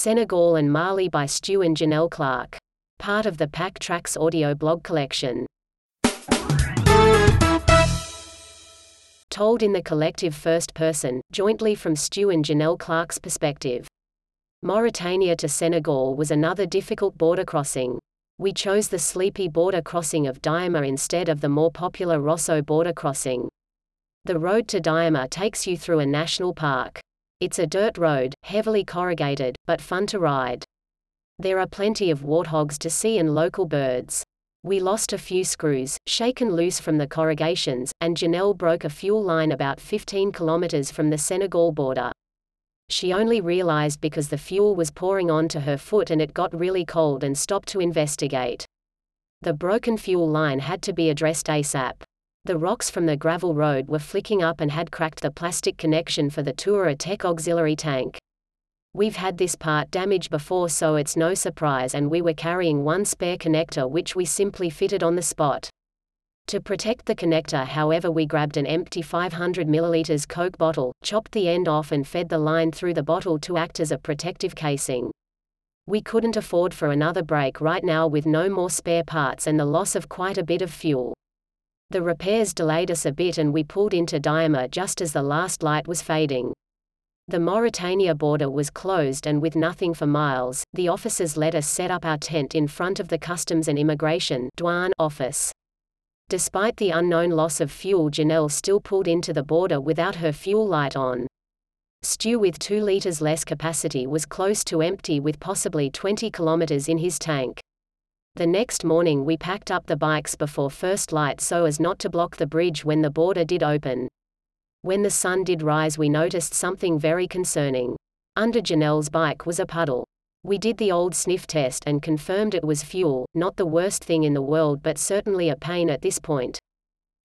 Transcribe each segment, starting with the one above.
Senegal and Mali by Stu and Janell Clarke. Part of the Pack Tracks audio blog collection. Told in the collective first person, jointly from Stu and Janell Clarke's perspective. Mauritania to Senegal was another difficult border crossing. We chose the sleepy border crossing of Diama instead of the more popular Rosso border crossing. The road to Diama takes you through a national park. It's a dirt road, heavily corrugated, but fun to ride. There are plenty of warthogs to see and local birds. We lost a few screws, shaken loose from the corrugations, and Janell broke a fuel line about 15 kilometers from the Senegal border. She only realized because the fuel was pouring onto her foot and it got really cold and stopped to investigate. The broken fuel line had to be addressed ASAP. The rocks from the gravel road were flicking up and had cracked the plastic connection for the Touratech auxiliary tank. We've had this part damaged before so it's no surprise and we were carrying one spare connector which we simply fitted on the spot. To protect the connector however we grabbed an empty 500 ml Coke bottle, chopped the end off and fed the line through the bottle to act as a protective casing. We couldn't afford for another break right now with no more spare parts and the loss of quite a bit of fuel. The repairs delayed us a bit and we pulled into Diama just as the last light was fading. The Mauritania border was closed and with nothing for miles, the officers let us set up our tent in front of the Customs and Immigration office. Despite the unknown loss of fuel Janell still pulled into the border without her fuel light on. Stu with 2 liters less capacity was close to empty with possibly 20 kilometers in his tank. The next morning we packed up the bikes before first light so as not to block the bridge when the border did open. When the sun did rise we noticed something very concerning. Under Janell's bike was a puddle. We did the old sniff test and confirmed it was fuel, not the worst thing in the world but certainly a pain at this point.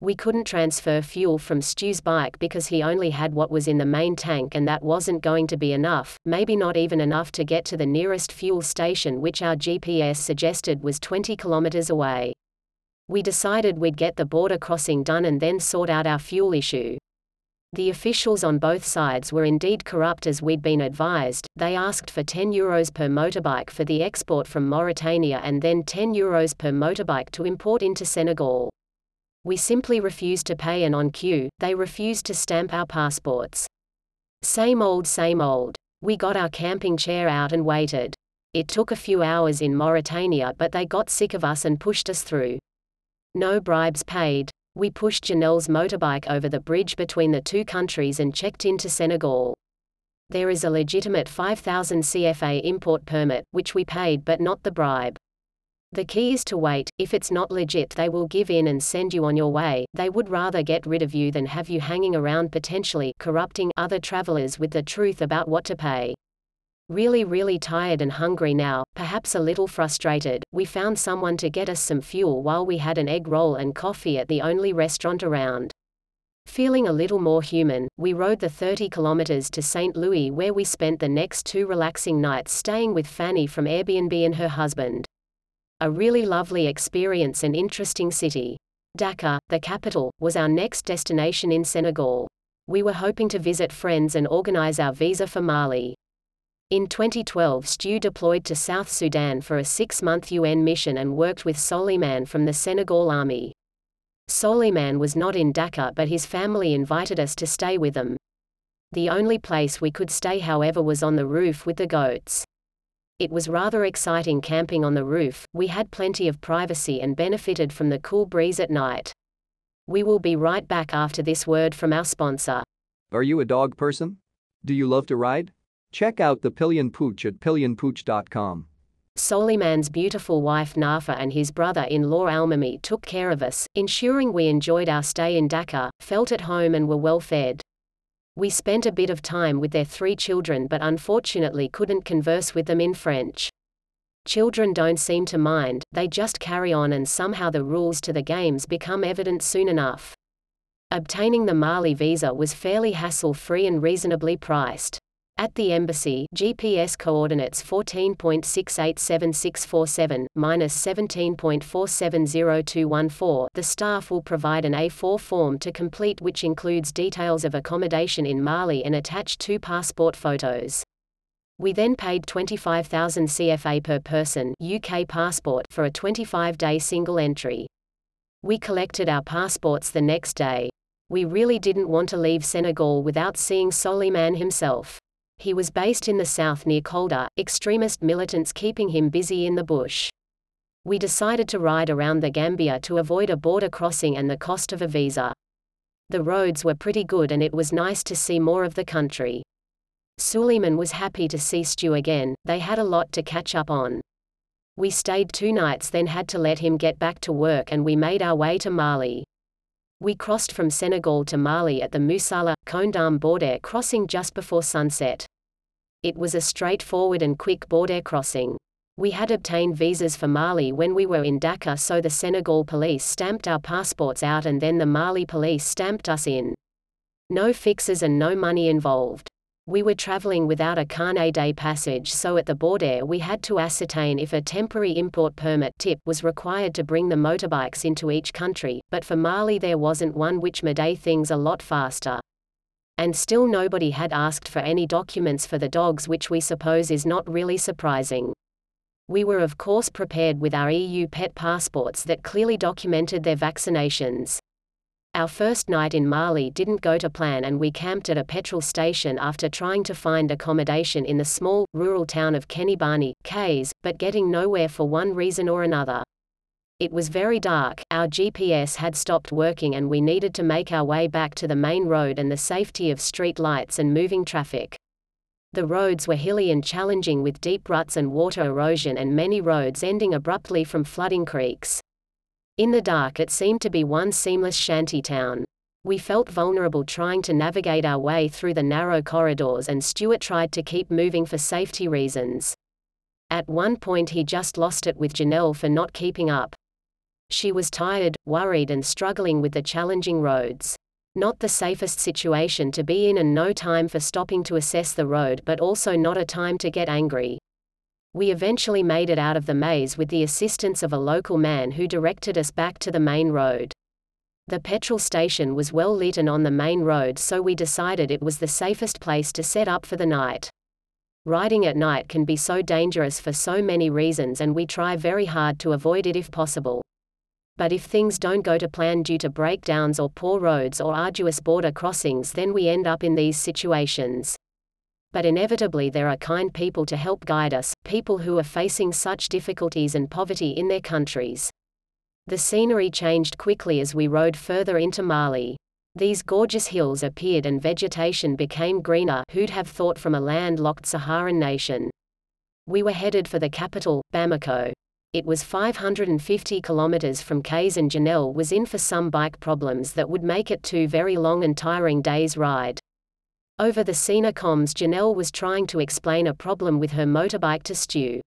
We couldn't transfer fuel from Stu's bike because he only had what was in the main tank and that wasn't going to be enough, maybe not even enough to get to the nearest fuel station which our GPS suggested was 20 kilometers away. We decided we'd get the border crossing done and then sort out our fuel issue. The officials on both sides were indeed corrupt as we'd been advised, they asked for 10 euros per motorbike for the export from Mauritania and then 10 euros per motorbike to import into Senegal. We simply refused to pay and on cue, they refused to stamp our passports. Same old same old. We got our camping chair out and waited. It took a few hours in Mauritania but they got sick of us and pushed us through. No bribes paid. We pushed Janell's motorbike over the bridge between the two countries and checked into Senegal. There is a legitimate 5000 CFA import permit, which we paid but not the bribe. The key is to wait, if it's not legit they will give in and send you on your way, they would rather get rid of you than have you hanging around potentially corrupting other travelers with the truth about what to pay. Really really tired and hungry now, perhaps a little frustrated, we found someone to get us some fuel while we had an egg roll and coffee at the only restaurant around. Feeling a little more human, we rode the 30 kilometers to St. Louis where we spent the next two relaxing nights staying with Fanny from Airbnb and her husband. A really lovely experience and interesting city. Dakar, the capital, was our next destination in Senegal. We were hoping to visit friends and organize our visa for Mali. In 2012 Stu deployed to South Sudan for a six-month UN mission and worked with Soliman from the Senegal Army. Soliman was not in Dakar but his family invited us to stay with them. The only place we could stay however was on the roof with the goats. It was rather exciting camping on the roof, we had plenty of privacy and benefited from the cool breeze at night. We will be right back after this word from our sponsor. Are you a dog person? Do you love to ride? Check out the Pillion Pooch at pillionpooch.com. Soliman's beautiful wife Nafa and his brother-in-law Almami took care of us, ensuring we enjoyed our stay in Dakar, felt at home and were well fed. We spent a bit of time with their three children but unfortunately couldn't converse with them in French. Children don't seem to mind, they just carry on and somehow the rules to the games become evident soon enough. Obtaining the Mali visa was fairly hassle-free and reasonably priced. At the embassy, GPS coordinates 14.687647 minus 17.470214. The staff will provide an A4 form to complete, which includes details of accommodation in Mali and attach two passport photos. We then paid 25,000 CFA per person UK passport for a 25-day single entry. We collected our passports the next day. We really didn't want to leave Senegal without seeing Soliman himself. He was based in the south near Kolda, extremist militants keeping him busy in the bush. We decided to ride around the Gambia to avoid a border crossing and the cost of a visa. The roads were pretty good and it was nice to see more of the country. Soliman was happy to see Stu again, they had a lot to catch up on. We stayed two nights then had to let him get back to work and we made our way to Mali. We crossed from Senegal to Mali at the Musala, Kondam border crossing just before sunset. It was a straightforward and quick border crossing. We had obtained visas for Mali when we were in Dakar so the Senegal police stamped our passports out and then the Mali police stamped us in. No fixes and no money involved. We were traveling without a carnet de passage so at the border we had to ascertain if a temporary import permit tip was required to bring the motorbikes into each country, but for Mali there wasn't one which made things a lot faster. And still nobody had asked for any documents for the dogs which we suppose is not really surprising. We were of course prepared with our EU pet passports that clearly documented their vaccinations. Our first night in Mali didn't go to plan and we camped at a petrol station after trying to find accommodation in the small, rural town of Kenibani, Kayes, but getting nowhere for one reason or another. It was very dark, our GPS had stopped working and we needed to make our way back to the main road and the safety of street lights and moving traffic. The roads were hilly and challenging with deep ruts and water erosion and many roads ending abruptly from flooding creeks. In the dark it seemed to be one seamless shanty town. We felt vulnerable trying to navigate our way through the narrow corridors and Stuart tried to keep moving for safety reasons. At one point he just lost it with Janell for not keeping up. She was tired, worried and struggling with the challenging roads. Not the safest situation to be in and no time for stopping to assess the road but also not a time to get angry. We eventually made it out of the maze with the assistance of a local man who directed us back to the main road. The petrol station was well lit and on the main road so we decided it was the safest place to set up for the night. Riding at night can be so dangerous for so many reasons and we try very hard to avoid it if possible. But if things don't go to plan due to breakdowns or poor roads or arduous border crossings then we end up in these situations but inevitably there are kind people to help guide us, people who are facing such difficulties and poverty in their countries. The scenery changed quickly as we rode further into Mali. These gorgeous hills appeared and vegetation became greener who'd have thought from a land-locked Saharan nation. We were headed for the capital, Bamako. It was 550 kilometers from Kayes and Janell was in for some bike problems that would make it two very long and tiring days ride. Over the Sena comms Janell was trying to explain a problem with her motorbike to Stu.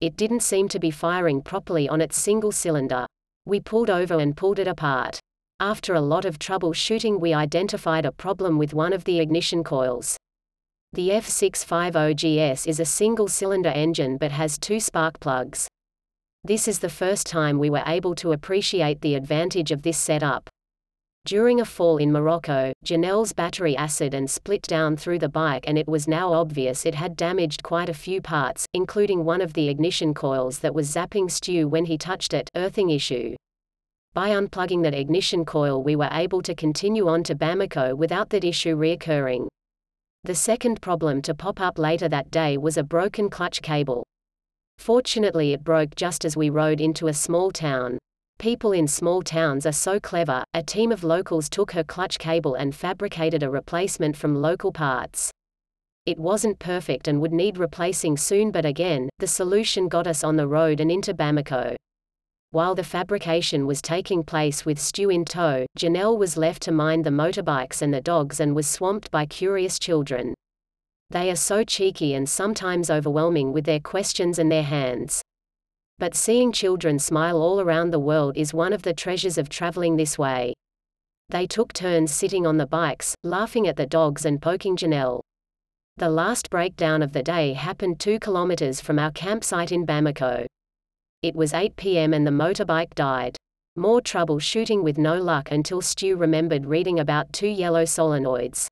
It didn't seem to be firing properly on its single cylinder. We pulled over and pulled it apart. After a lot of troubleshooting we identified a problem with one of the ignition coils. The F650GS is a single-cylinder engine but has two spark plugs. This is the first time we were able to appreciate the advantage of this setup. During a fall in Morocco, Janell's battery acid and split down through the bike and it was now obvious it had damaged quite a few parts, including one of the ignition coils that was zapping Stu when he touched it earthing issue. By unplugging that ignition coil we were able to continue on to Bamako without that issue reoccurring. The second problem to pop up later that day was a broken clutch cable. Fortunately it broke just as we rode into a small town. People in small towns are so clever, a team of locals took her clutch cable and fabricated a replacement from local parts. It wasn't perfect and would need replacing soon but again, the solution got us on the road and into Bamako. While the fabrication was taking place with Stu in tow, Janell was left to mind the motorbikes and the dogs and was swamped by curious children. They are so cheeky and sometimes overwhelming with their questions and their hands. But seeing children smile all around the world is one of the treasures of traveling this way. They took turns sitting on the bikes, laughing at the dogs and poking Janell. The last breakdown of the day happened two kilometers from our campsite in Bamako. It was 8 p.m. and the motorbike died. More trouble shooting with no luck until Stu remembered reading about two yellow solenoids.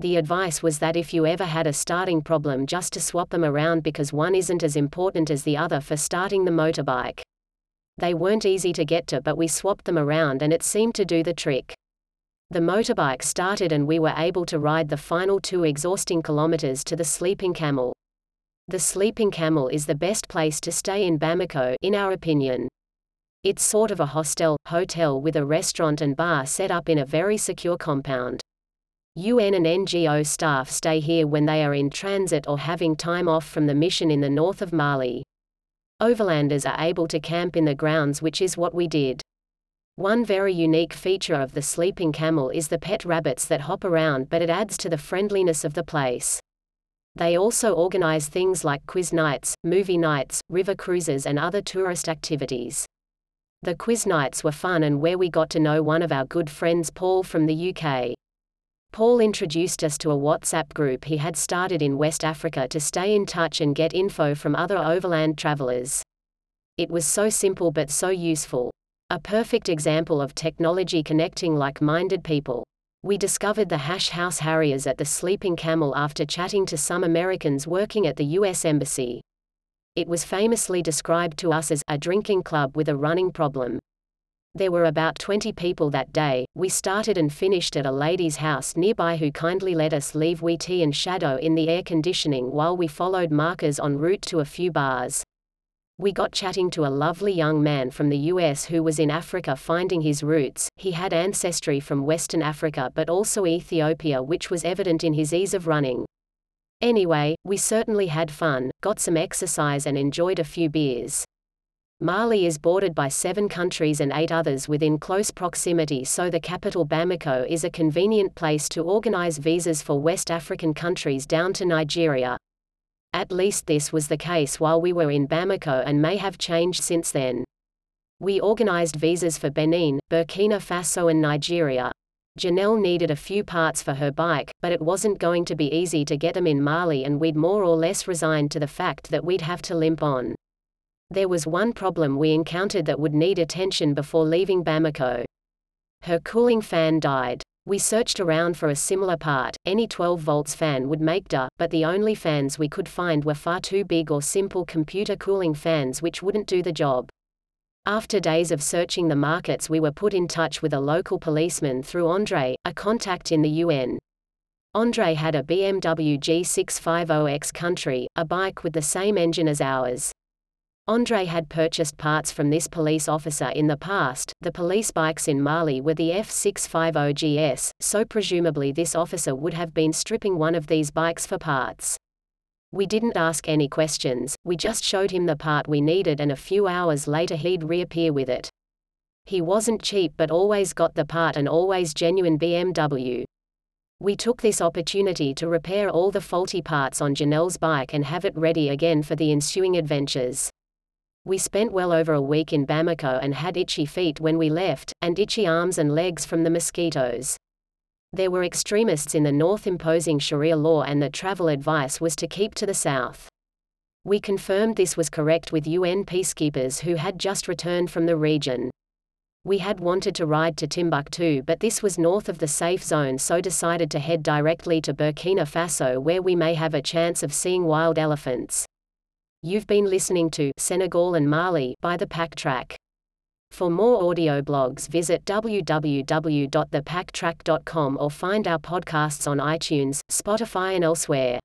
The advice was that if you ever had a starting problem just to swap them around because one isn't as important as the other for starting the motorbike. They weren't easy to get to but we swapped them around and it seemed to do the trick. The motorbike started and we were able to ride the final two exhausting kilometers to the Sleeping Camel. The Sleeping Camel is the best place to stay in Bamako, in our opinion. It's sort of a hostel, hotel with a restaurant and bar set up in a very secure compound. UN and NGO staff stay here when they are in transit or having time off from the mission in the north of Mali. Overlanders are able to camp in the grounds which is what we did. One very unique feature of the sleeping camel is the pet rabbits that hop around but it adds to the friendliness of the place. They also organize things like quiz nights, movie nights, river cruises and other tourist activities. The quiz nights were fun and where we got to know one of our good friends Paul from the UK. Paul introduced us to a WhatsApp group he had started in West Africa to stay in touch and get info from other overland travelers. It was so simple but so useful. A perfect example of technology connecting like minded people. We discovered the Hash House Harriers at the Sleeping Camel after chatting to some Americans working at the U.S. Embassy. It was famously described to us as a drinking club with a running problem. There were about 20 people that day. We started and finished at a lady's house nearby who kindly let us leave wee tea and shadow in the air conditioning while we followed markers en route to a few bars. We got chatting to a lovely young man from the US who was in Africa finding his roots. He had ancestry from Western Africa but also Ethiopia, which was evident in his ease of running. Anyway, we certainly had fun, got some exercise, and enjoyed a few beers. Mali is bordered by seven countries and eight others within close proximity, so the capital Bamako is a convenient place to organize visas for West African countries down to Nigeria. At least this was the case while we were in Bamako and may have changed since then. We organized visas for Benin, Burkina Faso and Nigeria. Janell needed a few parts for her bike, but it wasn't going to be easy to get them in Mali and we'd more or less resigned to the fact that we'd have to limp on. There was one problem we encountered that would need attention before leaving Bamako. Her cooling fan died. We searched around for a similar part, any 12 volts fan would make DA, but the only fans we could find were far too big or simple computer cooling fans which wouldn't do the job. After days of searching the markets we were put in touch with a local policeman through Andre, a contact in the UN. Andre had a BMW G650X Country, a bike with the same engine as ours. Andre had purchased parts from this police officer in the past. The police bikes in Mali were the F650GS, so presumably this officer would have been stripping one of these bikes for parts. We didn't ask any questions, we just showed him the part we needed, and a few hours later he'd reappear with it. He wasn't cheap but always got the part and always genuine BMW. We took this opportunity to repair all the faulty parts on Janell's bike and have it ready again for the ensuing adventures. We spent well over a week in Bamako and had itchy feet when we left, and itchy arms and legs from the mosquitoes. There were extremists in the north imposing Sharia law, and the travel advice was to keep to the south. We confirmed this was correct with UN peacekeepers who had just returned from the region. We had wanted to ride to Timbuktu, but this was north of the safe zone, so decided to head directly to Burkina Faso, where we may have a chance of seeing wild elephants. You've been listening to Senegal and Mali by the Pack Track. For more audio blogs, visit www.thepacktrack.com or find our podcasts on iTunes, Spotify, and elsewhere.